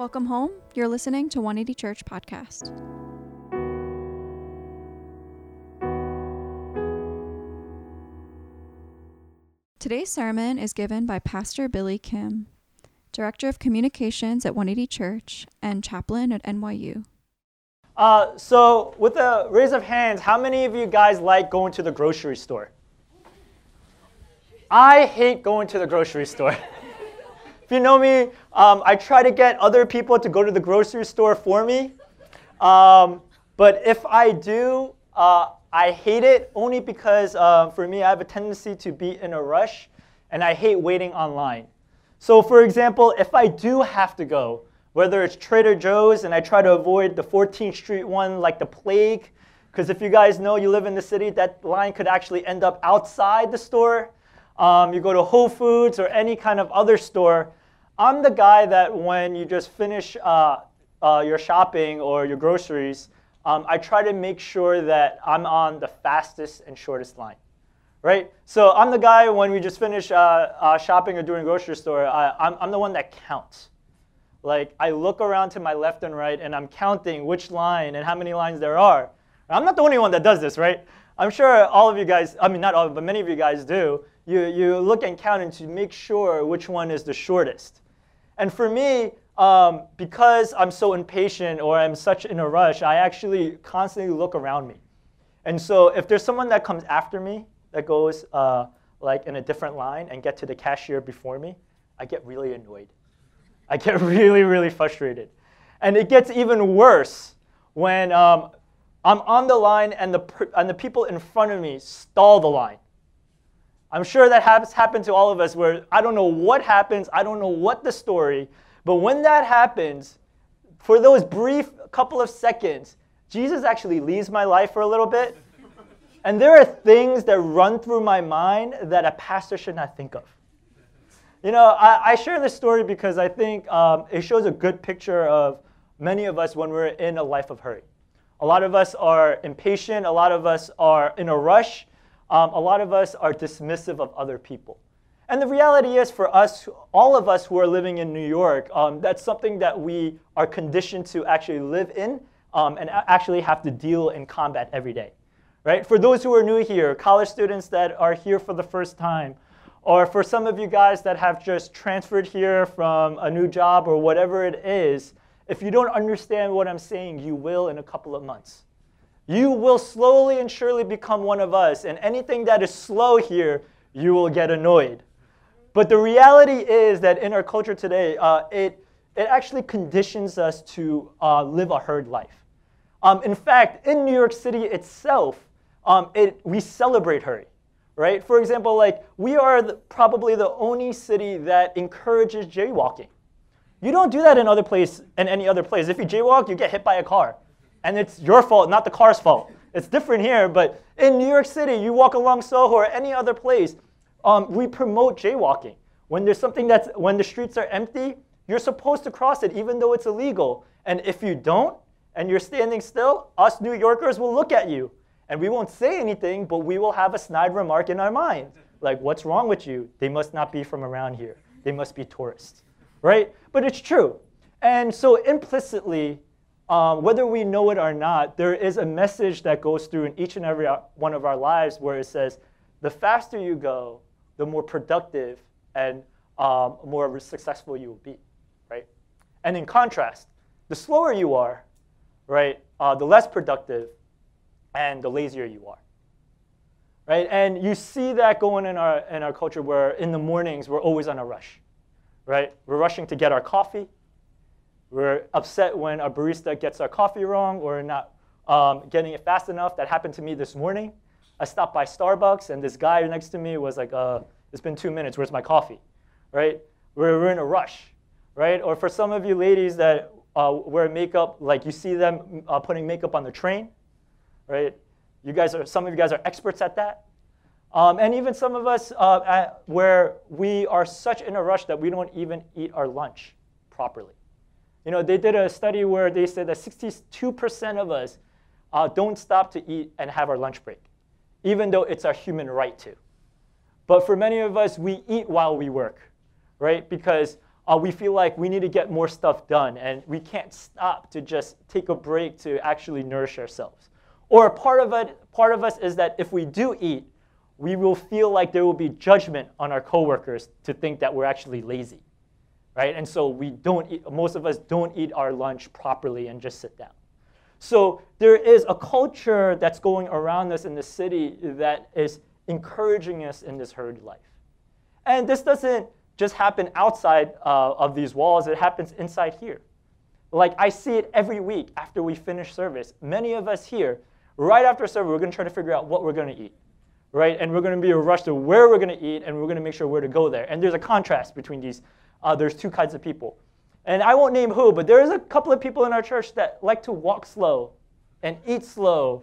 Welcome home. You're listening to 180 Church Podcast. Today's sermon is given by Pastor Billy Kim, Director of Communications at 180 Church and chaplain at NYU. Uh, so, with a raise of hands, how many of you guys like going to the grocery store? I hate going to the grocery store. if you know me, um, I try to get other people to go to the grocery store for me. Um, but if I do, uh, I hate it only because uh, for me, I have a tendency to be in a rush and I hate waiting online. So, for example, if I do have to go, whether it's Trader Joe's and I try to avoid the 14th Street one like the plague, because if you guys know you live in the city, that line could actually end up outside the store. Um, you go to Whole Foods or any kind of other store. I'm the guy that when you just finish uh, uh, your shopping or your groceries, um, I try to make sure that I'm on the fastest and shortest line, right? So I'm the guy when we just finish uh, uh, shopping or doing grocery store, I, I'm, I'm the one that counts. Like I look around to my left and right and I'm counting which line and how many lines there are. I'm not the only one that does this, right? I'm sure all of you guys, I mean not all, but many of you guys do. You, you look and count and to make sure which one is the shortest. And for me, um, because I'm so impatient or I'm such in a rush, I actually constantly look around me. And so if there's someone that comes after me that goes uh, like in a different line and get to the cashier before me, I get really annoyed. I get really, really frustrated. And it gets even worse when um, I'm on the line and the, and the people in front of me stall the line. I'm sure that has happened to all of us where I don't know what happens, I don't know what the story, but when that happens, for those brief couple of seconds, Jesus actually leaves my life for a little bit. And there are things that run through my mind that a pastor should not think of. You know, I, I share this story because I think um, it shows a good picture of many of us when we're in a life of hurry. A lot of us are impatient, a lot of us are in a rush, um, a lot of us are dismissive of other people. And the reality is, for us, all of us who are living in New York, um, that's something that we are conditioned to actually live in um, and actually have to deal and combat every day. Right? For those who are new here, college students that are here for the first time, or for some of you guys that have just transferred here from a new job or whatever it is, if you don't understand what I'm saying, you will in a couple of months. You will slowly and surely become one of us, and anything that is slow here, you will get annoyed. But the reality is that in our culture today, uh, it, it actually conditions us to uh, live a herd life. Um, in fact, in New York City itself, um, it, we celebrate hurry, right? For example, like we are the, probably the only city that encourages jaywalking. You don't do that in other place, in any other place. If you jaywalk, you get hit by a car, and it's your fault, not the car's fault. It's different here, but in New York City, you walk along Soho or any other place, um, we promote jaywalking. When there's something that's when the streets are empty, you're supposed to cross it even though it's illegal. And if you don't and you're standing still, us New Yorkers will look at you. And we won't say anything, but we will have a snide remark in our mind. Like, what's wrong with you? They must not be from around here. They must be tourists. Right? But it's true. And so implicitly, um, whether we know it or not, there is a message that goes through in each and every uh, one of our lives where it says, the faster you go, the more productive and um, more successful you will be, right? And in contrast, the slower you are, right, uh, the less productive and the lazier you are, right? And you see that going in our in our culture where in the mornings we're always on a rush, right? We're rushing to get our coffee. We're upset when a barista gets our coffee wrong or not um, getting it fast enough. That happened to me this morning. I stopped by Starbucks, and this guy next to me was like, uh, "It's been two minutes. Where's my coffee?" Right? We're, we're in a rush, right? Or for some of you ladies that uh, wear makeup, like you see them uh, putting makeup on the train, right? You guys are some of you guys are experts at that. Um, and even some of us uh, at, where we are such in a rush that we don't even eat our lunch properly. You know, they did a study where they said that 62% of us uh, don't stop to eat and have our lunch break even though it's our human right to. But for many of us, we eat while we work, right? Because uh, we feel like we need to get more stuff done and we can't stop to just take a break to actually nourish ourselves. Or part of it, part of us is that if we do eat, we will feel like there will be judgment on our coworkers to think that we're actually lazy, right? And so we don't eat, most of us don't eat our lunch properly and just sit down. So there is a culture that's going around us in the city that is encouraging us in this herd life. And this doesn't just happen outside uh, of these walls, it happens inside here. Like I see it every week after we finish service. Many of us here, right after service, we're to try to figure out what we're to eat right? And we're to be a rush to where we're to eat, and we're to make sure where to go there. And there's a contrast between these. Uh, there's two kinds of people. And I won't name who, but there is a couple of people in our church that like to walk slow and eat slow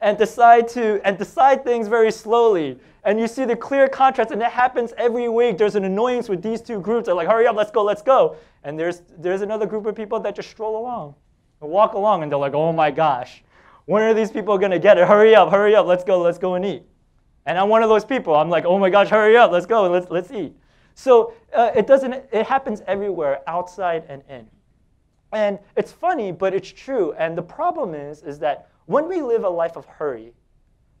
and decide to and decide things very slowly. And you see the clear contrast, and it happens every week. There's an annoyance with these two groups. They're like, hurry up, let's go, let's go. And there's there's another group of people that just stroll along and walk along, and they're like, oh my gosh, when are these people gonna get it? Hurry up, hurry up, let's go, let's go and eat. And I'm one of those people. I'm like, oh my gosh, hurry up, let's go, let's, let's eat. So uh, it doesn't, it happens everywhere, outside and in. And it's funny, but it's true. And the problem is, is that when we live a life of hurry,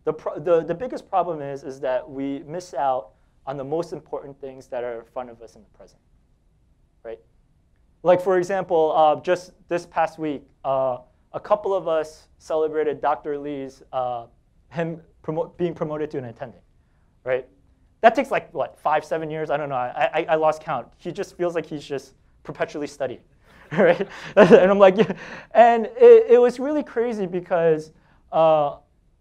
the, the, the biggest problem is, is that we miss out on the most important things that are in front of us in the present, right? Like for example, uh, just this past week, uh, a couple of us celebrated Dr. Lee's uh, him promote, being promoted to an attending, right? That takes like what five, seven years? I don't know. I, I, I lost count. He just feels like he's just perpetually studying, right? and I'm like, yeah. and it, it was really crazy because. Uh,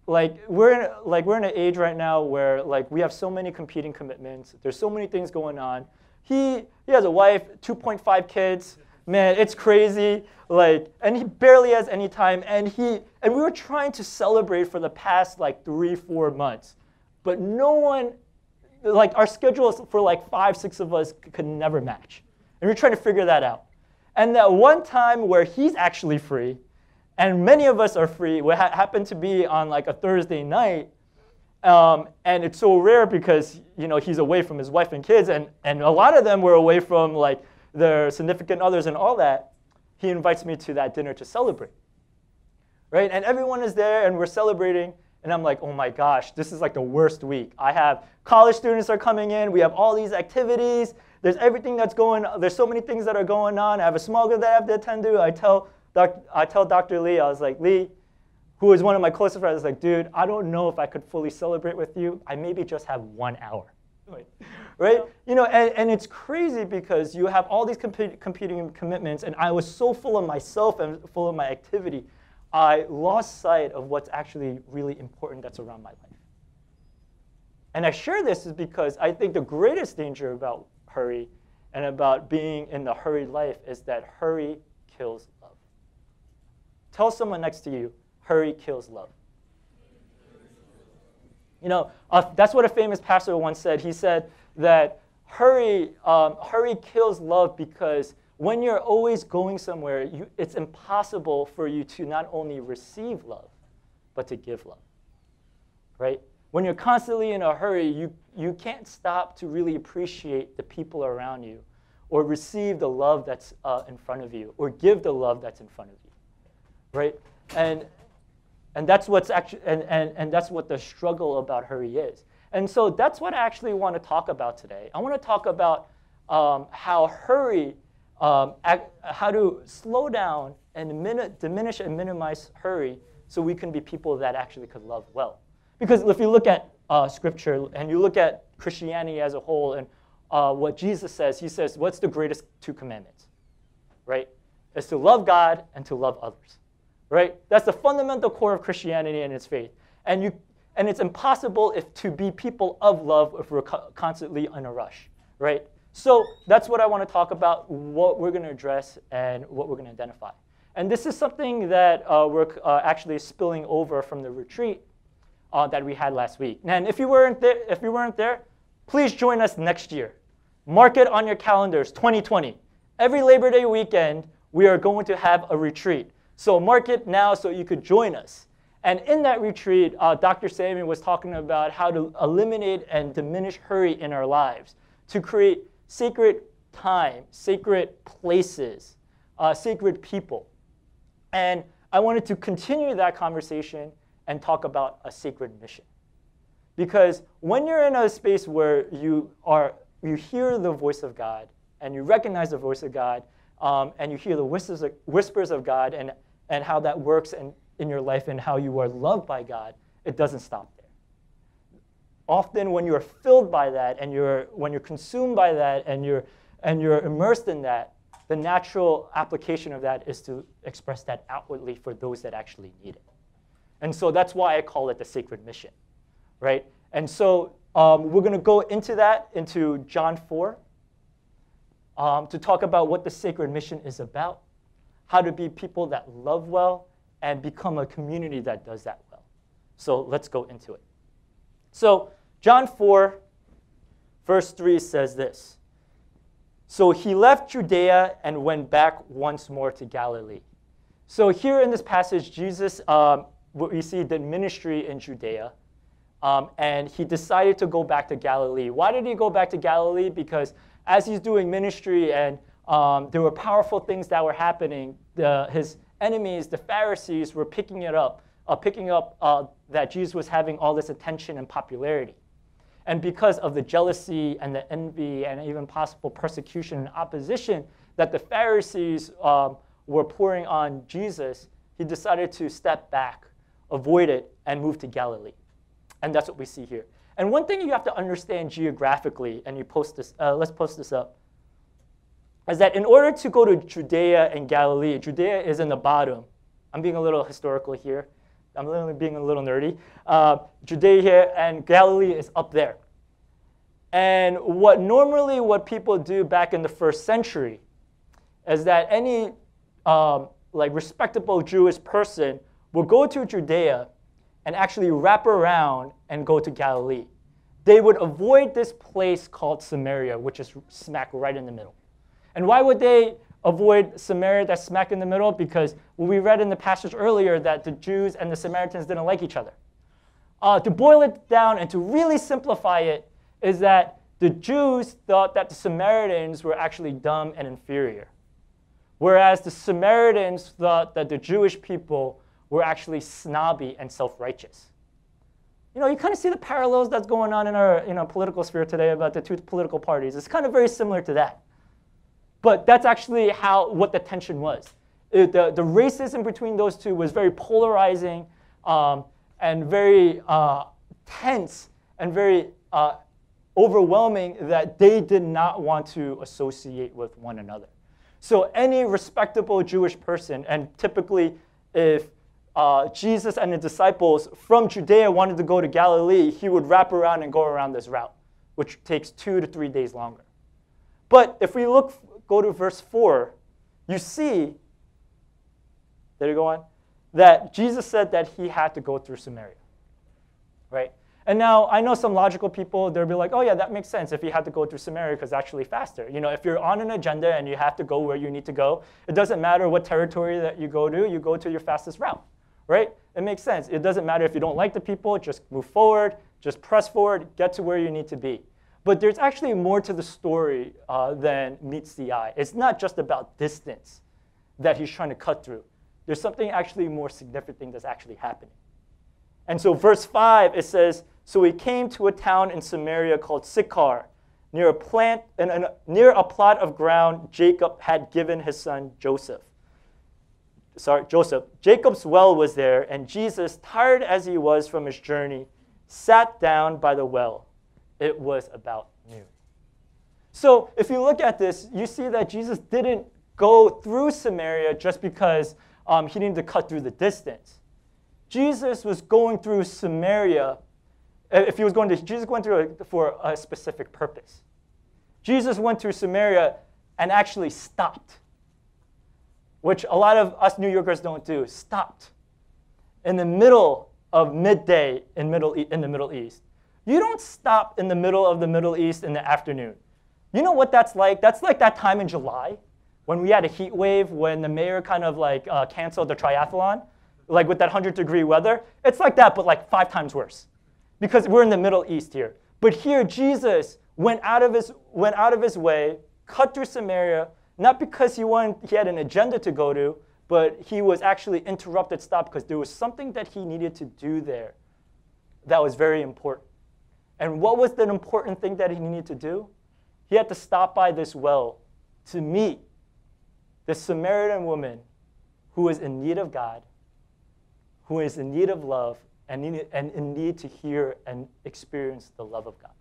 like we're in, like we're in an age right now where like we have so many competing commitments. There's so many things going on. He he has a wife, 2.5 kids. Man, it's crazy. Like, and he barely has any time. And he and we were trying to celebrate for the past like three, four months, but no one, like our schedules for like five, six of us could never match. And we we're trying to figure that out. And that one time where he's actually free, and many of us are free, what ha- happened to be on like a Thursday night. Um, and it's so rare because you know he's away from his wife and kids, and, and a lot of them were away from like their significant others and all that, he invites me to that dinner to celebrate. Right? And everyone is there and we're celebrating. And I'm like, oh my gosh, this is like the worst week. I have college students are coming in. We have all these activities. There's everything that's going There's so many things that are going on. I have a small group that I have to attend to. I tell, doc, I tell Dr. Lee, I was like, Lee, who is one of my closest friends, I was like, dude, I don't know if I could fully celebrate with you. I maybe just have one hour right? You know, and, and it's crazy because you have all these comp- competing commitments, and I was so full of myself and full of my activity, I lost sight of what's actually really important that's around my life. And I share this is because I think the greatest danger about hurry and about being in the hurried life is that hurry kills love. Tell someone next to you, hurry kills love. You know, uh, that's what a famous pastor once said. He said that hurry, um, hurry kills love because when you're always going somewhere, you, it's impossible for you to not only receive love, but to give love. Right? When you're constantly in a hurry, you, you can't stop to really appreciate the people around you or receive the love that's uh, in front of you or give the love that's in front of you. Right? And and that's what's actually, and, and, and that's what the struggle about hurry is. And so that's what I actually want to talk about today. I want to talk about um, how hurry, um, how to slow down and min- diminish and minimize hurry so we can be people that actually could love well. Because if you look at uh, scripture and you look at Christianity as a whole and uh, what Jesus says, he says, what's the greatest two commandments? Right? It's to love God and to love others right? That's the fundamental core of Christianity and its faith. And, you, and it's impossible if, to be people of love if we're co- constantly in a rush, right? So that's what I want to talk about, what we're going to address, and what we're going to identify. And this is something that uh, we're uh, actually spilling over from the retreat uh, that we had last week. And if you weren't there, if you weren't there, please join us next year. Mark it on your calendars, 2020. Every Labor Day weekend, we are going to have a retreat. So mark it now so you could join us. And in that retreat, uh, Dr. Samuel was talking about how to eliminate and diminish hurry in our lives, to create sacred time, sacred places, uh, sacred people. And I wanted to continue that conversation and talk about a sacred mission. Because when you're in a space where you are you hear the voice of God and you recognize the voice of God um, and you hear the whispers of, whispers of God and, and how that works in, in your life and how you are loved by God, it doesn't stop there. Often when you're filled by that and you're, when you're consumed by that and you're, and you're immersed in that, the natural application of that is to express that outwardly for those that actually need it. And so that's why I call it the sacred mission, right? And so um, we're going to go into that, into John 4, um, to talk about what the sacred mission is about, how to be people that love well, and become a community that does that well. So let's go into it. So, John 4, verse 3 says this So he left Judea and went back once more to Galilee. So, here in this passage, Jesus, um, we see the ministry in Judea. Um, and he decided to go back to Galilee. Why did he go back to Galilee? Because as he's doing ministry and um, there were powerful things that were happening, the, his enemies, the Pharisees, were picking it up, uh, picking up uh, that Jesus was having all this attention and popularity. And because of the jealousy and the envy and even possible persecution and opposition that the Pharisees um, were pouring on Jesus, he decided to step back, avoid it, and move to Galilee. And that's what we see here. And one thing you have to understand geographically, and you post this, uh, let's post this up, is that in order to go to Judea and Galilee, Judea is in the bottom. I'm being a little historical here. I'm literally being a little nerdy. Uh, Judea and Galilee is up there. And what normally what people do back in the first century is that any um, like respectable Jewish person will go to Judea and actually wrap around and go to Galilee. They would avoid this place called Samaria, which is smack right in the middle. And why would they avoid Samaria that's smack in the middle? Because we read in the passage earlier that the Jews and the Samaritans didn't like each other. Uh, to boil it down and to really simplify it, is that the Jews thought that the Samaritans were actually dumb and inferior. Whereas the Samaritans thought that the Jewish people were actually snobby and self-righteous. You know, you kind of see the parallels that's going on in our you know, political sphere today about the two political parties. It's kind of very similar to that. But that's actually how what the tension was. It, the, the racism between those two was very polarizing um, and very uh, tense and very uh, overwhelming that they did not want to associate with one another. So any respectable Jewish person, and typically if uh, Jesus and the disciples from Judea wanted to go to Galilee, he would wrap around and go around this route, which takes two to three days longer. But if we look, go to verse 4, you see, there you go on, that Jesus said that he had to go through Samaria, right? And now I know some logical people, they'll be like, oh yeah, that makes sense if you had to go through Samaria because it's actually faster. You know, if you're on an agenda and you have to go where you need to go, it doesn't matter what territory that you go to, you go to your fastest route right? It makes sense. It doesn't matter if you don't like the people, just move forward, just press forward, get to where you need to be. But there's actually more to the story uh, than meets the eye. It's not just about distance that he's trying to cut through. There's something actually more significant that's actually happening. And so, verse 5, it says So he came to a town in Samaria called Sychar, near a, plant, and, and, near a plot of ground Jacob had given his son Joseph sorry, Joseph, Jacob's well was there, and Jesus, tired as he was from his journey, sat down by the well. It was about noon. So if you look at this, you see that Jesus didn't go through Samaria just because um, he needed to cut through the distance. Jesus was going through Samaria. If he was going to, Jesus went through it for a specific purpose. Jesus went through Samaria and actually stopped which a lot of us New Yorkers don't do, stopped in the middle of midday in, middle, in the Middle East. You don't stop in the middle of the Middle East in the afternoon. You know what that's like? That's like that time in July when we had a heat wave when the mayor kind of like uh, canceled the triathlon, like with that 100 degree weather. It's like that, but like five times worse because we're in the Middle East here. But here, Jesus went out of his, went out of his way cut through Samaria, not because he, wanted, he had an agenda to go to, but he was actually interrupted, stopped, because there was something that he needed to do there that was very important. And what was the important thing that he needed to do? He had to stop by this well to meet the Samaritan woman who is in need of God, who is in need of love, and, in need to hear and experience the love of God.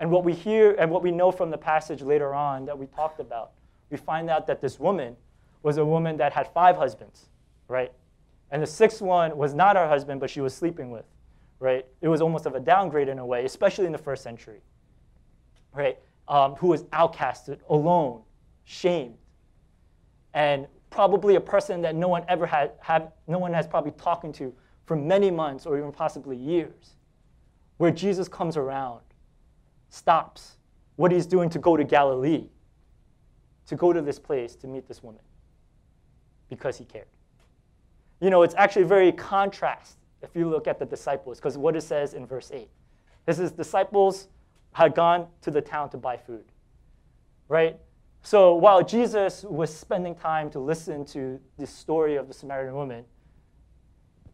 And what we hear and what we know from the passage later on that we talked about, we find out that this woman was a woman that had five husbands, right? And the sixth one was not her husband, but she was sleeping with, right? It was almost of a downgrade in a way, especially in the first century, right? Um, who was outcasted, alone, shamed, and probably a person that no one ever had, no one has probably talking to for many months or even possibly years, where Jesus comes around, stops what he's doing to go to Galilee, to go to this place to meet this woman, because he cared. You know, it's actually very contrast if you look at the disciples, because what it says in verse 8. This is disciples had gone to the town to buy food, right? So while Jesus was spending time to listen to the story of the Samaritan woman,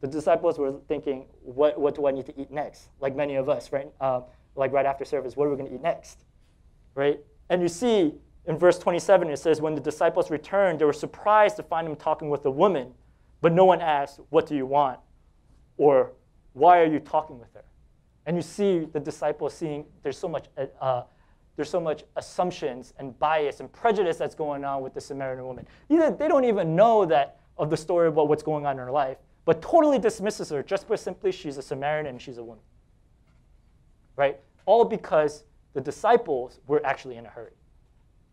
the disciples were thinking, what, what do I need to eat next? Like many of us, right? Uh, like right after service, what are we going to eat next? Right? And you see in verse 27, it says, When the disciples returned, they were surprised to find him talking with a woman, but no one asked, What do you want? Or why are you talking with her? And you see the disciples seeing there's so much uh, there's so much assumptions and bias and prejudice that's going on with the Samaritan woman. Either they don't even know that of the story about what's going on in her life, but totally dismisses her just by simply she's a Samaritan and she's a woman. Right? All because the disciples were actually in a hurry.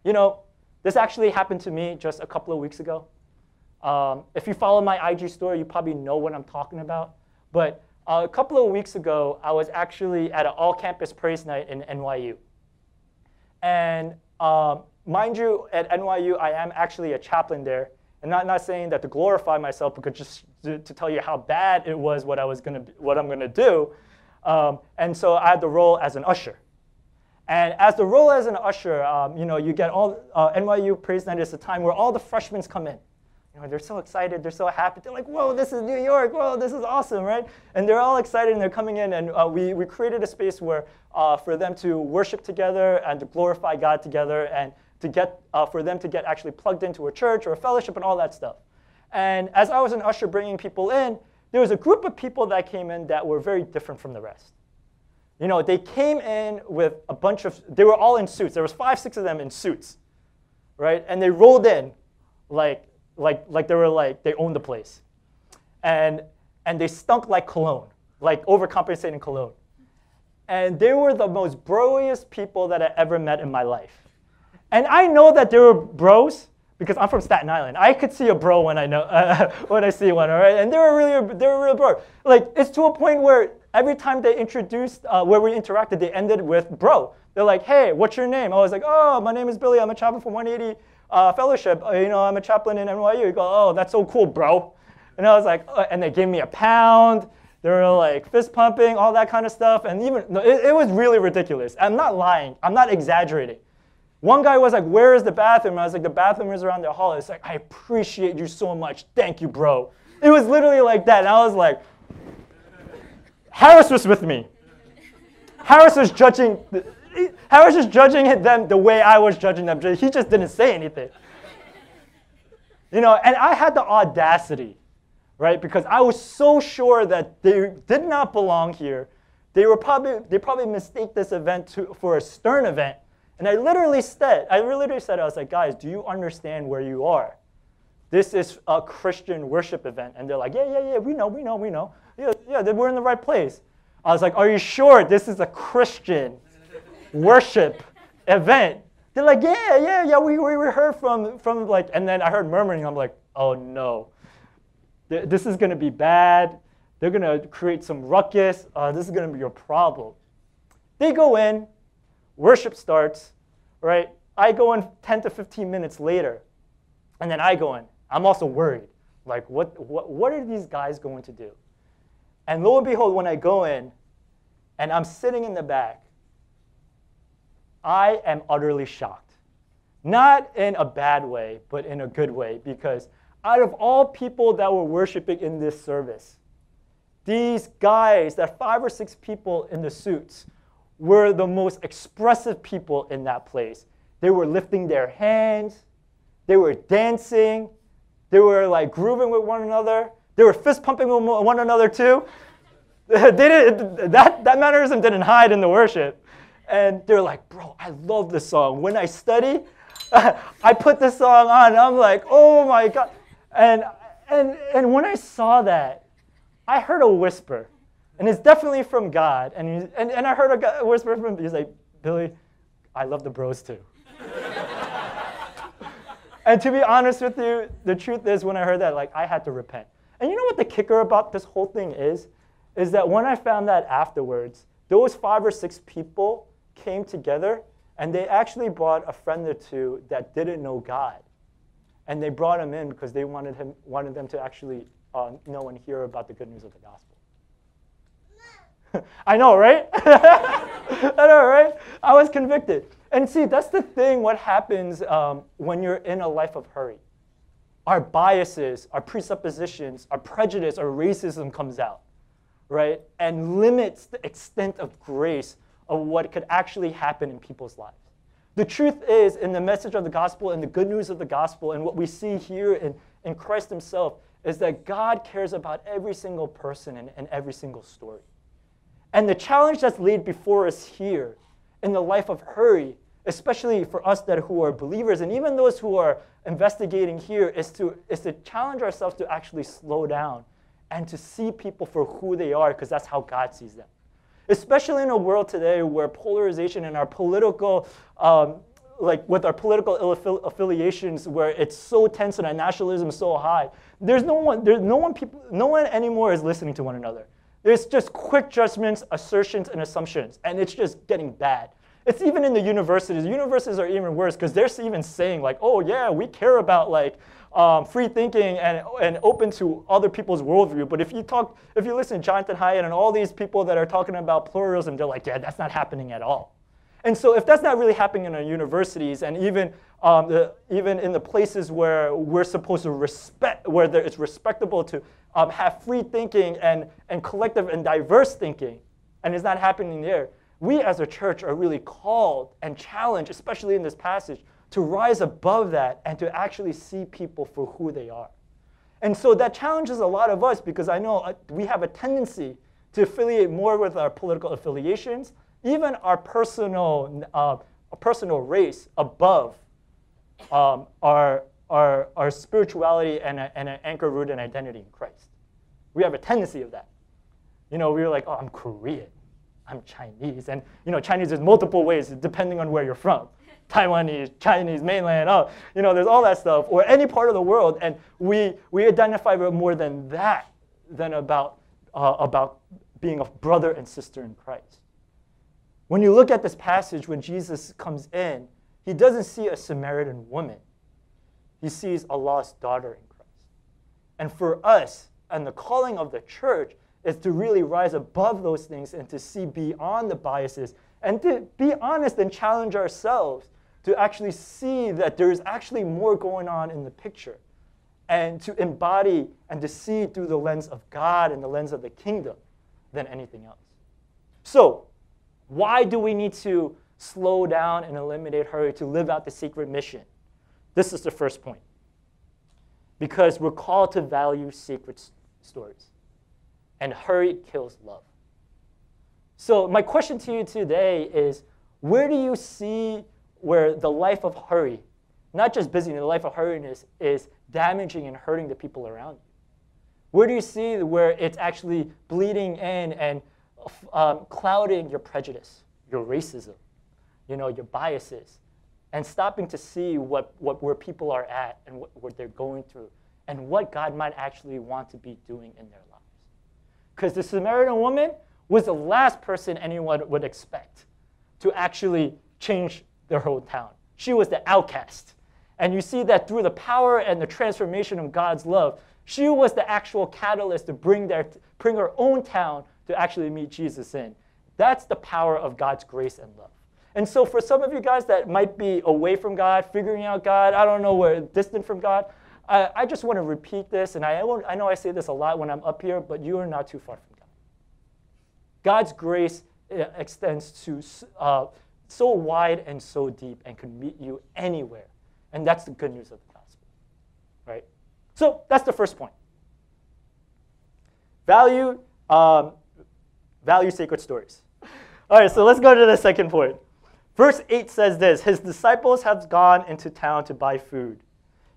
You know, this actually happened to me just a couple of weeks ago. Um, if you follow my IG story, you probably know what I'm talking about. But uh, a couple of weeks ago, I was actually at an all campus praise night in NYU. And um, mind you, at NYU, I am actually a chaplain there. And not, not saying that to glorify myself, but just to, to tell you how bad it was what I was gonna, what I'm gonna do. Um, and so I had the role as an usher. And as the role as an usher, um, you know, you get all uh, NYU Praise Night is a time where all the freshmen come in. You know, they're so excited, they're so happy. They're like, whoa, this is New York, whoa, this is awesome, right? And they're all excited and they're coming in. And uh, we, we created a space where uh, for them to worship together and to glorify God together and to get, uh, for them to get actually plugged into a church or a fellowship and all that stuff. And as I was an usher bringing people in, there was a group of people that came in that were very different from the rest. You know, they came in with a bunch of, they were all in suits. There was five, six of them in suits, right? And they rolled in like like, like they were like, they owned the place. And, and they stunk like cologne, like overcompensating cologne. And they were the most broiest people that I ever met in my life. And I know that they were bros because I'm from Staten Island. I could see a bro when I know uh, when I see one, all right? And they were really they were real bro. Like it's to a point where every time they introduced uh, where we interacted, they ended with bro. They're like, "Hey, what's your name?" I was like, "Oh, my name is Billy. I'm a chaplain from 180 uh, fellowship. Uh, you know, I'm a chaplain in NYU. You go, oh, that's so cool, bro. And I was like, uh, and they gave me a pound. They were like fist pumping, all that kind of stuff. And even, it, it was really ridiculous. I'm not lying. I'm not exaggerating. One guy was like, where is the bathroom? I was like, the bathroom is around the hall. It's like, I appreciate you so much. Thank you, bro. It was literally like that. And I was like, Harris was with me. Harris was judging. The, I was just judging them the way I was judging them. He just didn't say anything. You know, and I had the audacity, right? Because I was so sure that they did not belong here. They were probably they probably mistake this event to, for a Stern event. And I literally said, I literally said, I was like, guys, do you understand where you are? This is a Christian worship event. And they're like, yeah, yeah, yeah, we know, we know, we know. Yeah, yeah, we're in the right place. I was like, are you sure this is a Christian worship event. They're like, yeah, yeah, yeah, we, we heard from, from like, and then I heard murmuring. I'm like, oh no, this is going to be bad. They're going to create some ruckus. Uh, this is going to be your problem. They go in, worship starts, right? I go in 10 to 15 minutes later, and then I go in. I'm also worried. Like, what, what, what are these guys going to do? And lo and behold, when I go in, and I'm sitting in the back, I am utterly shocked. Not in a bad way, but in a good way, because out of all people that were worshiping in this service, these guys, that five or six people in the suits, were the most expressive people in that place. They were lifting their hands, they were dancing, they were like grooving with one another, they were fist pumping with one another too. they did, that, that mannerism didn't hide in the worship. And they're like, bro, I love this song. When I study, I put this song on, I'm like, oh my God. And, and, and when I saw that, I heard a whisper. And it's definitely from God. And, and, and I heard a whisper from him. He's like, Billy, I love the bros too. and to be honest with you, the truth is when I heard that, like I had to repent. And you know what the kicker about this whole thing is? Is that when I found that afterwards, those five or six people came together and they actually brought a friend or two that didn't know God. And they brought him in because they wanted, him, wanted them to actually uh, know and hear about the good news of the gospel. I know, right? I know, right? I was convicted. And see, that's the thing, what happens um, when you're in a life of hurry. Our biases, our presuppositions, our prejudice, our racism comes out, right? And limits the extent of grace of what could actually happen in people's lives. The truth is, in the message of the gospel and the good news of the gospel, and what we see here in, in Christ Himself, is that God cares about every single person and, and every single story. And the challenge that's laid before us here in the life of hurry, especially for us that who are believers and even those who are investigating here, is to, is to challenge ourselves to actually slow down and to see people for who they are, because that's how God sees them especially in a world today where polarization and our political, um, like with our political affiliations, where it's so tense and our nationalism is so high, there's no one, there's no one people, no one anymore is listening to one another. There's just quick judgments, assertions, and assumptions, and it's just getting bad. It's even in the universities. Universities are even worse because they're even saying like, oh yeah, we care about like um, free thinking and, and open to other people's worldview. But if you talk, if you listen to Jonathan Haidt and all these people that are talking about pluralism, they're like, yeah, that's not happening at all. And so if that's not really happening in our universities and even, um, the, even in the places where we're supposed to respect, where there, it's respectable to um, have free thinking and, and collective and diverse thinking, and it's not happening there, we as a church are really called and challenged, especially in this passage, to rise above that and to actually see people for who they are. And so that challenges a lot of us because I know uh, we have a tendency to affiliate more with our political affiliations, even our personal, uh, personal race above um, our, our, our spirituality and, a, and an anchor root and identity in Christ. We have a tendency of that. You know, we're like, oh, I'm Korean, I'm Chinese. And, you know, Chinese is multiple ways depending on where you're from. Taiwanese, Chinese, mainland, oh, you know, there's all that stuff, or any part of the world, and we, we identify with more than that than about, uh, about being a brother and sister in Christ. When you look at this passage, when Jesus comes in, he doesn't see a Samaritan woman. He sees a lost daughter in Christ. And for us, and the calling of the church is to really rise above those things and to see beyond the biases and to be honest and challenge ourselves to actually see that there is actually more going on in the picture and to embody and to see through the lens of God and the lens of the kingdom than anything else. So, why do we need to slow down and eliminate hurry to live out the sacred mission? This is the first point. Because we're called to value sacred stories, and hurry kills love. So, my question to you today is where do you see where the life of hurry, not just busyness, the life of hurriness is damaging and hurting the people around you? Where do you see where it's actually bleeding in and um, clouding your prejudice, your racism, you know, your biases, and stopping to see what, what where people are at and what, what they're going through and what God might actually want to be doing in their lives? Because the Samaritan woman was the last person anyone would expect to actually change their whole town. She was the outcast. And you see that through the power and the transformation of God's love, she was the actual catalyst to bring, their, bring her own town to actually meet Jesus in. That's the power of God's grace and love. And so, for some of you guys that might be away from God, figuring out God, I don't know, where distant from God, I, I just want to repeat this. And I, I know I say this a lot when I'm up here, but you are not too far from God. God's grace uh, extends to uh, so wide and so deep and can meet you anywhere. And that's the good news of the gospel, right? So that's the first point. Value, um, value sacred stories. All right, so let's go to the second point. Verse 8 says this His disciples have gone into town to buy food.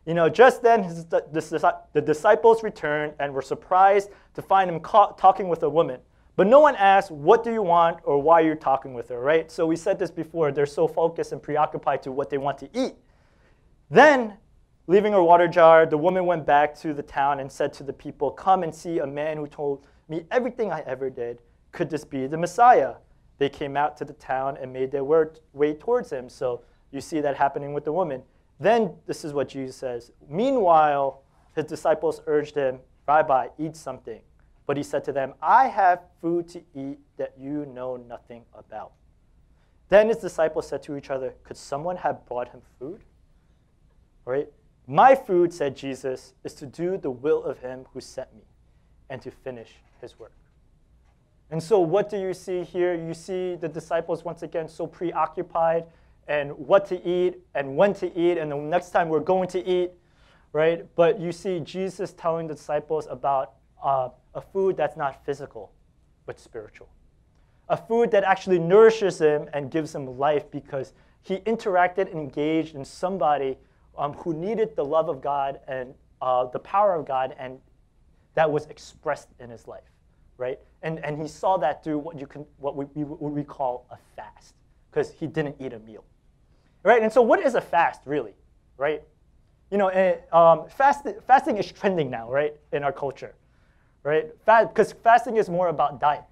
You know, just then his, the, the, the, disciples returned and were surprised to find him caught, talking with a woman. But no one asks, What do you want or why you're talking with her, right? So we said this before. They're so focused and preoccupied to what they want to eat. Then, leaving her water jar, the woman went back to the town and said to the people, Come and see a man who told me everything I ever did. Could this be the Messiah? They came out to the town and made their way towards him. So you see that happening with the woman. Then this is what Jesus says. Meanwhile, his disciples urged him, Rabbi, eat something. But he said to them, I have food to eat that you know nothing about. Then his disciples said to each other, Could someone have brought him food? Right? My food, said Jesus, is to do the will of him who sent me and to finish his work. And so, what do you see here? You see the disciples once again so preoccupied and what to eat and when to eat and the next time we're going to eat, right? But you see Jesus telling the disciples about uh, a food that's not physical, but spiritual. A food that actually nourishes him and gives him life because he interacted and engaged in somebody um, who needed the love of God and uh, the power of God, and that was expressed in his life, right? And, and he saw that through what, you can, what, we, what we call a fast, because he didn't eat a meal, right? And so, what is a fast, really, right? You know, and, um, fast, fasting is trending now, right, in our culture right? Because fasting is more about diet.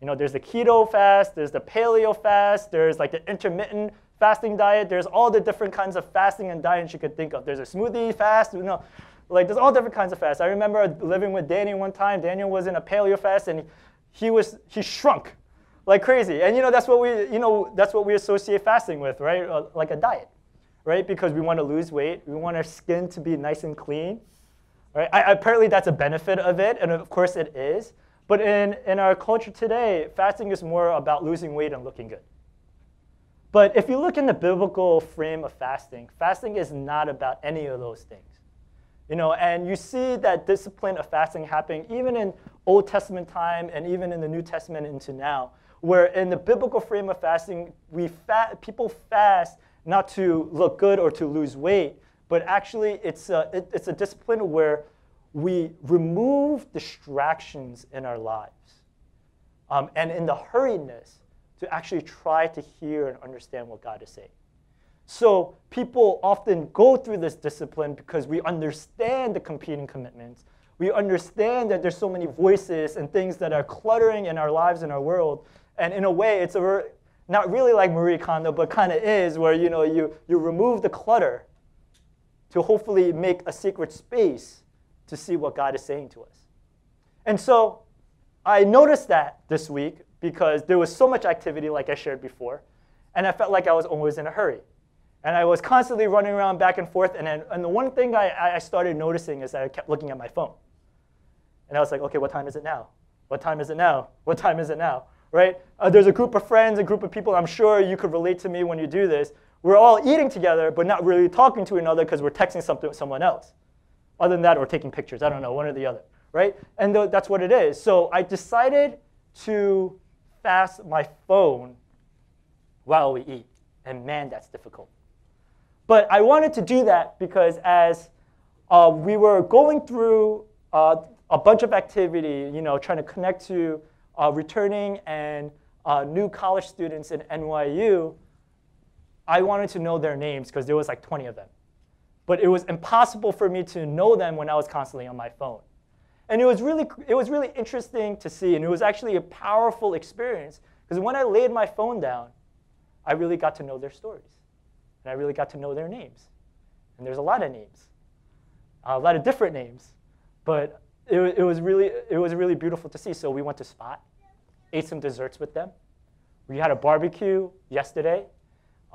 You know, there's the keto fast, there's the paleo fast, there's like the intermittent fasting diet. There's all the different kinds of fasting and diets you could think of. There's a smoothie fast, you know, like there's all different kinds of fasts. I remember living with Daniel one time. Daniel was in a paleo fast and he was he shrunk like crazy. And you know that's what we you know that's what we associate fasting with, right? Uh, like a diet, right? Because we want to lose weight, we want our skin to be nice and clean, Right? I, apparently, that's a benefit of it, and of course it is. But in, in our culture today, fasting is more about losing weight and looking good. But if you look in the biblical frame of fasting, fasting is not about any of those things. You know, and you see that discipline of fasting happening even in Old Testament time and even in the New Testament into now, where in the biblical frame of fasting, we fa- people fast not to look good or to lose weight, but actually it's a, it, it's a discipline where we remove distractions in our lives. Um, and in the hurriedness, to actually try to hear and understand what God is saying. So people often go through this discipline because we understand the competing commitments. We understand that there's so many voices and things that are cluttering in our lives and our world. And in a way, it's a, not really like Marie Kondo, but kind of is, where you know you, you remove the clutter to hopefully make a secret space to see what God is saying to us. And so I noticed that this week because there was so much activity, like I shared before, and I felt like I was always in a hurry. And I was constantly running around back and forth. And, then, and the one thing I, I started noticing is that I kept looking at my phone. And I was like, okay, what time is it now? What time is it now? What time is it now? Right? Uh, there's a group of friends, a group of people. I'm sure you could relate to me when you do this, we're all eating together, but not really talking to another because we're texting something with someone else. Other than that, or taking pictures. I don't know, one or the other, right? And th- that's what it is. So I decided to fast my phone while we eat. And man, that's difficult. But I wanted to do that because as uh, we were going through uh, a bunch of activity, you know, trying to connect to uh, returning and uh, new college students in NYU, I wanted to know their names because there was like 20 of them. But it was impossible for me to know them when I was constantly on my phone. And it was really, it was really interesting to see, and it was actually a powerful experience because when I laid my phone down, I really got to know their stories. And I really got to know their names. And there's a lot of names, a lot of different names. But it, it, was really, it was really beautiful to see. So we went to Spot, ate some desserts with them. We had a barbecue yesterday.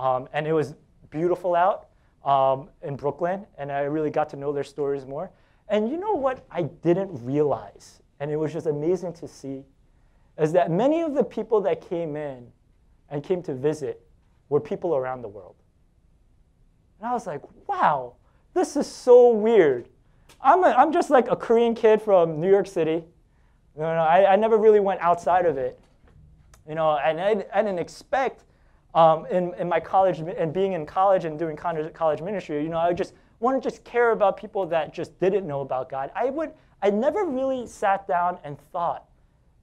Um, and it was beautiful out um, in Brooklyn, and I really got to know their stories more. And you know what I didn't realize, and it was just amazing to see, is that many of the people that came in and came to visit were people around the world. And I was like, wow, this is so weird. I'm, a, I'm just like a Korean kid from New York City. You know, I, I never really went outside of it. You know, and I, I didn't expect um, in, in my college and being in college and doing college ministry, you know, I just want to just care about people that just didn't know about God. I would, I never really sat down and thought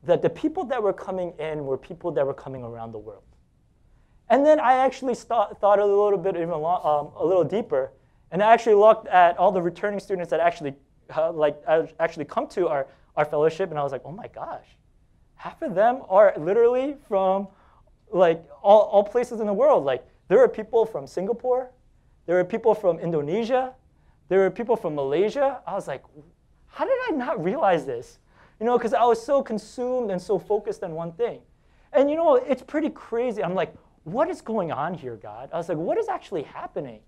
that the people that were coming in were people that were coming around the world. And then I actually thought, thought a little bit even um, a little deeper, and I actually looked at all the returning students that actually uh, like actually come to our, our fellowship, and I was like, oh my gosh, half of them are literally from like all, all places in the world. Like there are people from Singapore, there are people from Indonesia, there are people from Malaysia. I was like, how did I not realize this? You know, because I was so consumed and so focused on one thing. And you know, it's pretty crazy. I'm like, what is going on here, God? I was like, what is actually happening?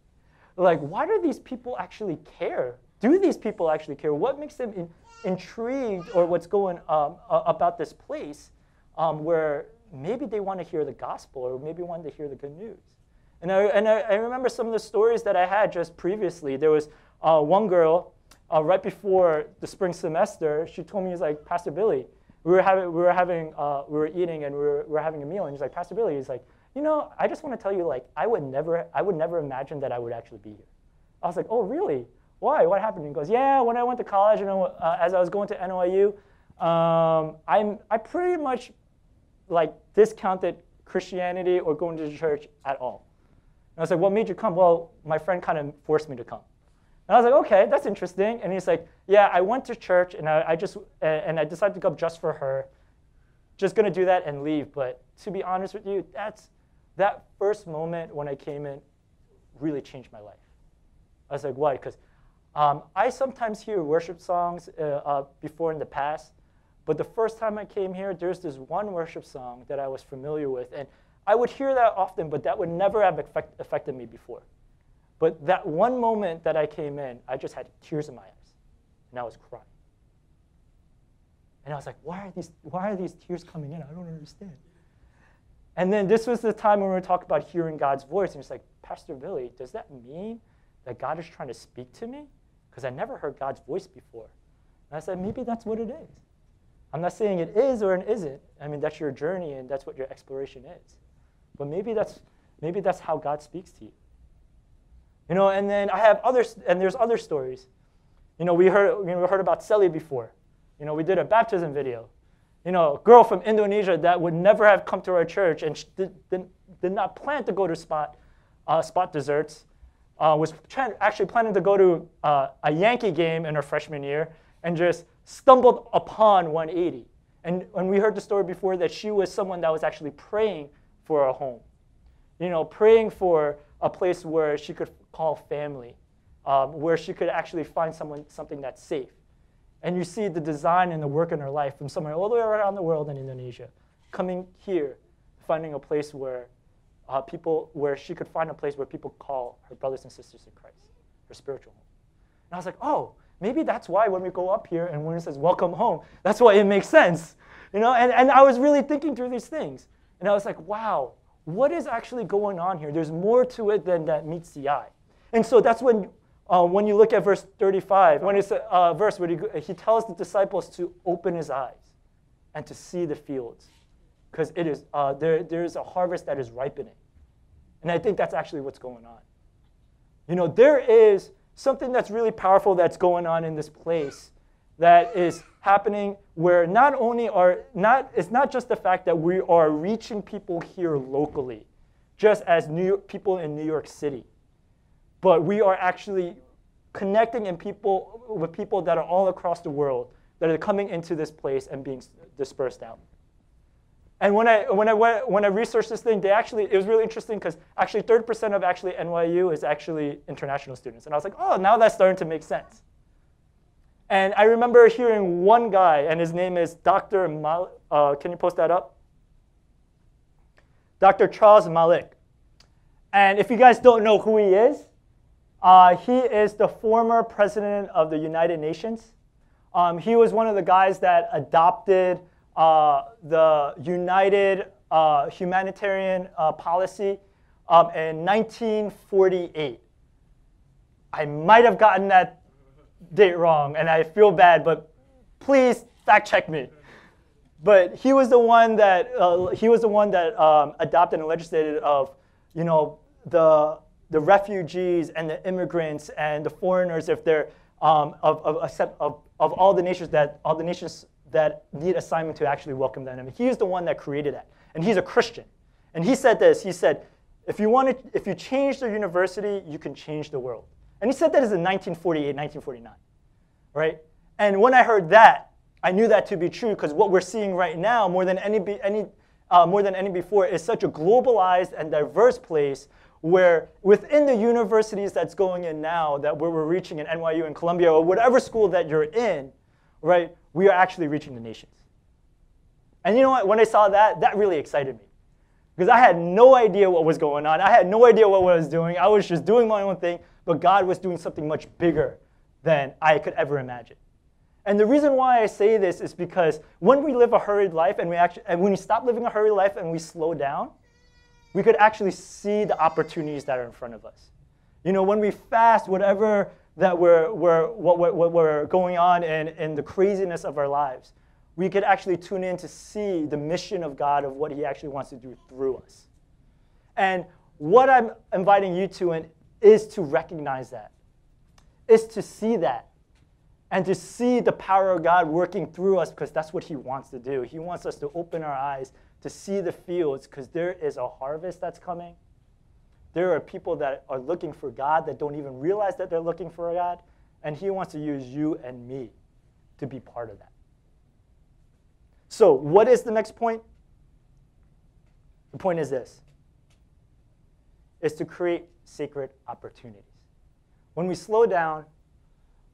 Like, why do these people actually care? Do these people actually care? What makes them in, intrigued or what's going um, about this place um, where maybe they want to hear the gospel or maybe want to hear the good news. And I, and I, I remember some of the stories that I had just previously. There was uh, one girl uh, right before the spring semester. She told me, "He's like Pastor Billy." We were having, we were having, uh, we were eating, and we were, we were having a meal. And he's like, "Pastor Billy," he's like, "You know, I just want to tell you, like, I would never, I would never imagine that I would actually be here." I was like, "Oh, really? Why? What happened?" And he goes, "Yeah, when I went to college, and uh, as I was going to NYU, um, I'm, I pretty much like discounted Christianity or going to church at all. And I was like, what made you come? Well, my friend kind of forced me to come. And I was like, okay, that's interesting. And he's like, yeah, I went to church and I, I just and I decided to go just for her. Just gonna do that and leave. But to be honest with you, that's that first moment when I came in really changed my life. I was like, why? Because um, I sometimes hear worship songs uh, uh, before in the past, but the first time I came here, there's this one worship song that I was familiar with. And I would hear that often, but that would never have affect, affected me before. But that one moment that I came in, I just had tears in my eyes. And I was crying. And I was like, why are these, why are these tears coming in? I don't understand. And then this was the time when we were talking about hearing God's voice. And it's like, Pastor Billy, does that mean that God is trying to speak to me? Because I never heard God's voice before. And I said, maybe that's what it is. I'm not saying it is or it isn't. I mean, that's your journey and that's what your exploration is. But maybe that's, maybe that's how God speaks to you. You know, and then I have others, and there's other stories. You know, we heard, you know, we heard about Sally before. You know, we did a baptism video. You know, a girl from Indonesia that would never have come to our church and did, did, did not plan to go to spot, uh, spot desserts, uh, was trying, actually planning to go to uh, a Yankee game in her freshman year and just stumbled upon 180. And, and we heard the story before that she was someone that was actually praying for a home, you know, praying for a place where she could call family, um, where she could actually find someone, something that's safe. And you see the design and the work in her life from somewhere all the way around the world in Indonesia, coming here, finding a place where uh, people, where she could find a place where people call her brothers and sisters in Christ, her spiritual home. And I was like, oh, Maybe that's why when we go up here and when it says welcome home, that's why it makes sense. You know, and, and I was really thinking through these things. And I was like, wow, what is actually going on here? There's more to it than that meets the eye. And so that's when, uh, when you look at verse 35, when it's a uh, verse where he, he tells the disciples to open his eyes and to see the fields. Because it is, uh, there, there's a harvest that is ripening. And I think that's actually what's going on. You know, there is something that's really powerful that's going on in this place that is happening where not only are not it's not just the fact that we are reaching people here locally just as New York, people in New York City but we are actually connecting in people with people that are all across the world that are coming into this place and being dispersed out and when I, when I, went, when I researched this thing, they actually, it was really interesting because actually 30% of actually NYU is actually international students. And I was like, oh, now that's starting to make sense. And I remember hearing one guy, and his name is Dr. Mal, uh, can you post that up? Dr. Charles Malik. And if you guys don't know who he is, uh, he is the former president of the United Nations. Um, he was one of the guys that adopted uh, the United uh, Humanitarian uh, Policy um, in 1948. I might have gotten that date wrong, and I feel bad, but please fact check me. But he was the one that uh, he was the one that um, adopted and legislated of, you know, the the refugees and the immigrants and the foreigners if they're um, of, of, of, of all the nations that all the nations that need assignment to actually welcome them. I mean, he's the one that created that, and he's a Christian. And he said this. He said, if you want to, if you change the university, you can change the world. And he said that is in 1948, 1949, right? And when I heard that, I knew that to be true because what we're seeing right now, more than any, any, uh, more than any before, is such a globalized and diverse place where within the universities that's going in now, that where we're reaching in NYU and Columbia or whatever school that you're in, right, we are actually reaching the nations. And you know what? When I saw that, that really excited me. Because I had no idea what was going on. I had no idea what I was doing. I was just doing my own thing, but God was doing something much bigger than I could ever imagine. And the reason why I say this is because when we live a hurried life and we actually and when we stop living a hurried life and we slow down, we could actually see the opportunities that are in front of us. You know, when we fast, whatever that we're, we're, what, what, what we're going on in, in the craziness of our lives, we could actually tune in to see the mission of God of what He actually wants to do through us. And what I'm inviting you to in, is to recognize that, is to see that, and to see the power of God working through us because that's what He wants to do. He wants us to open our eyes to see the fields because there is a harvest that's coming. There are people that are looking for God that don't even realize that they're looking for God, and He wants to use you and me to be part of that. So, what is the next point? The point is this is to create sacred opportunities. When we slow down,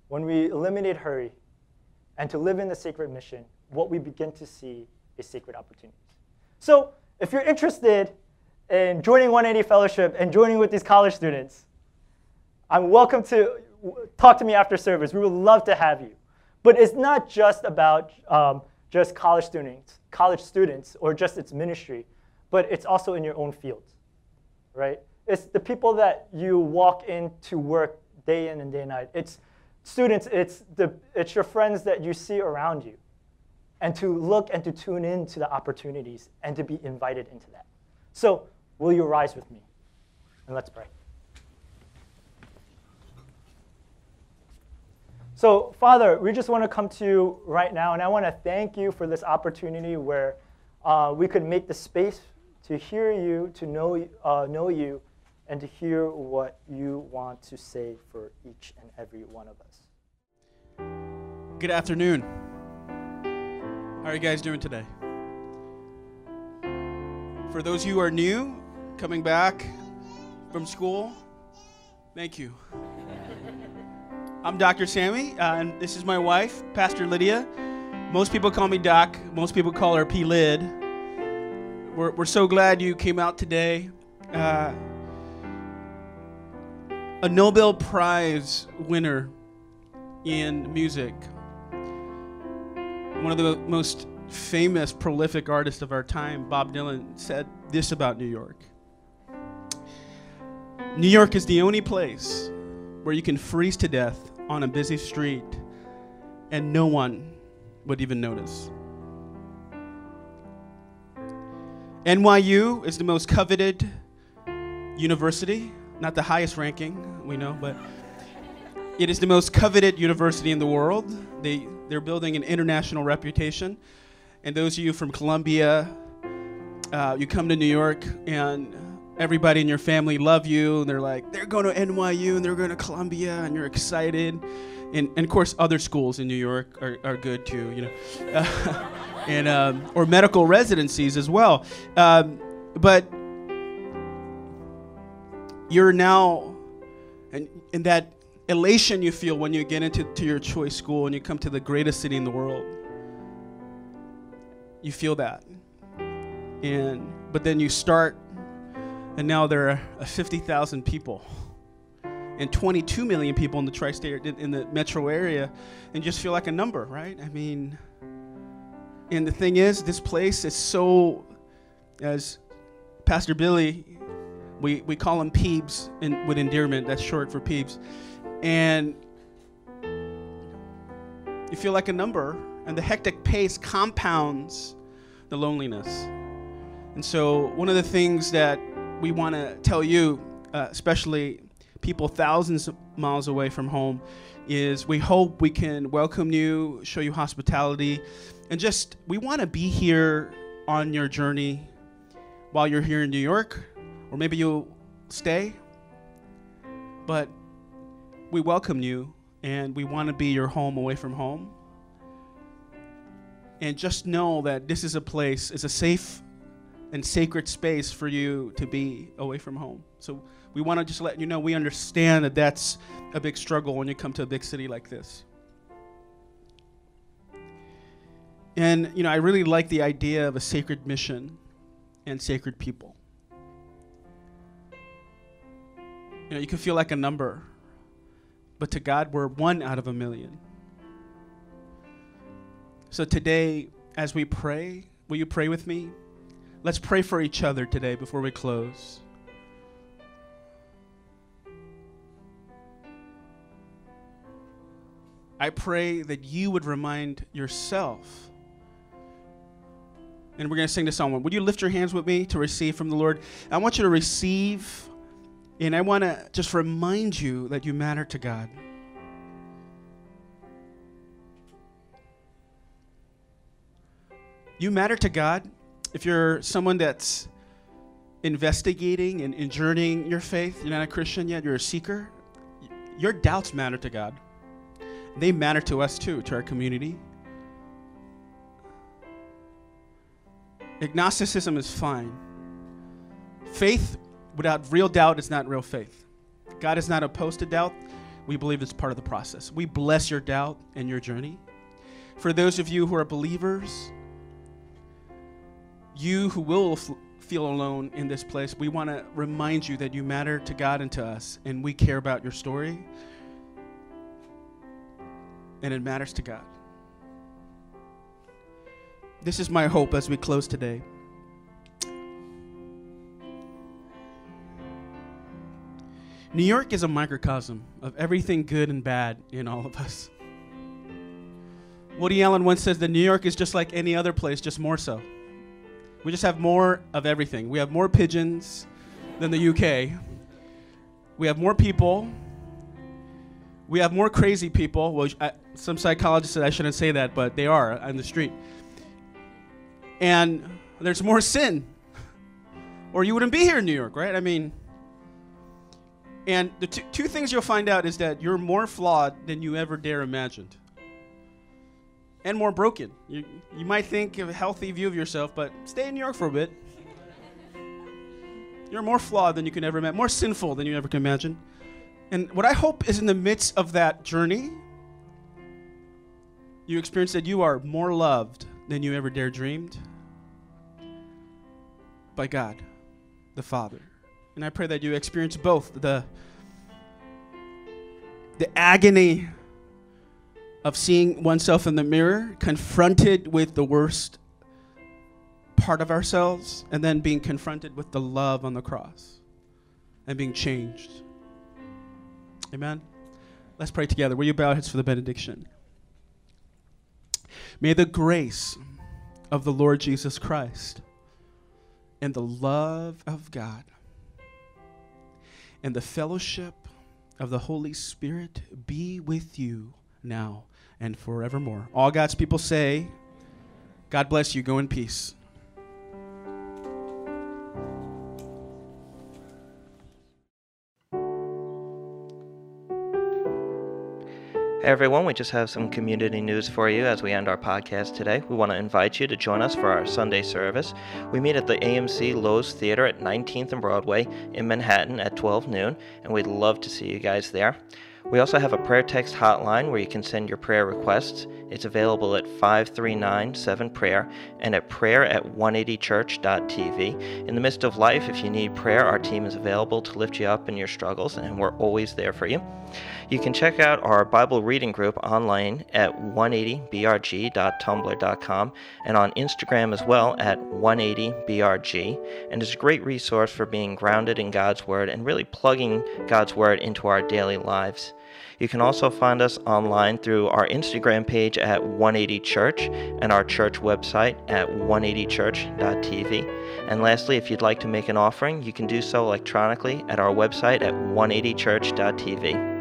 when we eliminate hurry, and to live in the sacred mission, what we begin to see is sacred opportunities. So, if you're interested in joining 180 Fellowship and joining with these college students, I'm welcome to talk to me after service. We would love to have you. But it's not just about um, just college students, college students, or just its ministry, but it's also in your own field, right? It's the people that you walk into work day in and day night. It's students. It's the it's your friends that you see around you and to look and to tune in to the opportunities and to be invited into that. So, will you rise with me? And let's pray. So, Father, we just want to come to you right now, and I want to thank you for this opportunity where uh, we could make the space to hear you, to know, uh, know you, and to hear what you want to say for each and every one of us. Good afternoon. How are you guys doing today? For those of you who are new, coming back from school, thank you. I'm Dr. Sammy, uh, and this is my wife, Pastor Lydia. Most people call me Doc, most people call her P. Lid. We're, we're so glad you came out today. Uh, a Nobel Prize winner in music one of the most famous, prolific artists of our time, Bob Dylan, said this about New York New York is the only place where you can freeze to death on a busy street and no one would even notice. NYU is the most coveted university, not the highest ranking, we know, but it is the most coveted university in the world. They they're building an international reputation. And those of you from Columbia, uh, you come to New York and everybody in your family love you. And they're like, they're going to NYU and they're going to Columbia and you're excited. And, and of course, other schools in New York are, are good too, you know, and um, or medical residencies as well. Um, but you're now, and, and that elation you feel when you get into to your choice school and you come to the greatest city in the world. You feel that. And but then you start And now there are uh, 50,000 people and 22 million people in the tri-state in the metro area and just feel like a number, right? I mean, and the thing is, this place is so, as Pastor Billy, we, we call him Peebs in, with endearment. That's short for Peebs. And you feel like a number, and the hectic pace compounds the loneliness. And so, one of the things that we want to tell you, uh, especially people thousands of miles away from home, is we hope we can welcome you, show you hospitality, and just we want to be here on your journey while you're here in New York, or maybe you'll stay. But we welcome you and we want to be your home away from home. And just know that this is a place, it's a safe and sacred space for you to be away from home. So we want to just let you know we understand that that's a big struggle when you come to a big city like this. And you know, I really like the idea of a sacred mission and sacred people. You know, you can feel like a number, but to God, we're one out of a million. So today, as we pray, will you pray with me? Let's pray for each other today before we close. I pray that you would remind yourself. And we're going to sing this song. Would you lift your hands with me to receive from the Lord? I want you to receive, and I want to just remind you that you matter to God. You matter to God. If you're someone that's investigating and, and journeying your faith, you're not a Christian yet, you're a seeker, your doubts matter to God. They matter to us too, to our community. Agnosticism is fine. Faith without real doubt is not real faith. God is not opposed to doubt. We believe it's part of the process. We bless your doubt and your journey. For those of you who are believers, you who will f- feel alone in this place, we want to remind you that you matter to God and to us, and we care about your story, and it matters to God. This is my hope as we close today. New York is a microcosm of everything good and bad in all of us. Woody Allen once says that New York is just like any other place, just more so. We just have more of everything. We have more pigeons than the UK. We have more people. We have more crazy people. Well, I, uh, some psychologists said I shouldn't say that, but they are on the street. And there's more sin, or you wouldn't be here in New York, right? I mean, and the t- two things you'll find out is that you're more flawed than you ever dare imagined. And more broken. You, you might think of a healthy view of yourself, but stay in New York for a bit. You're more flawed than you can ever imagine, more sinful than you ever can imagine. And what I hope is in the midst of that journey, you experience that you are more loved than you ever dare dreamed by God, the Father. And I pray that you experience both the the agony of seeing oneself in the mirror, confronted with the worst part of ourselves, and then being confronted with the love on the cross and being changed. Amen. Let's pray together. Will you bow heads for the benediction? May the grace of the Lord Jesus Christ and the love of God and the fellowship of the Holy Spirit be with you now and forevermore. All God's people say, God bless you. Go in peace. Hey everyone, we just have some community news for you as we end our podcast today. We want to invite you to join us for our Sunday service. We meet at the AMC Loews Theater at 19th and Broadway in Manhattan at 12 noon, and we'd love to see you guys there. We also have a prayer text hotline where you can send your prayer requests. It's available at 5397 prayer and at prayer at 180church.tv. In the midst of life, if you need prayer, our team is available to lift you up in your struggles, and we're always there for you. You can check out our Bible reading group online at 180brg.tumblr.com and on Instagram as well at 180brg. And it's a great resource for being grounded in God's Word and really plugging God's Word into our daily lives. You can also find us online through our Instagram page at 180 Church and our church website at 180church.tv. And lastly, if you'd like to make an offering, you can do so electronically at our website at 180church.tv.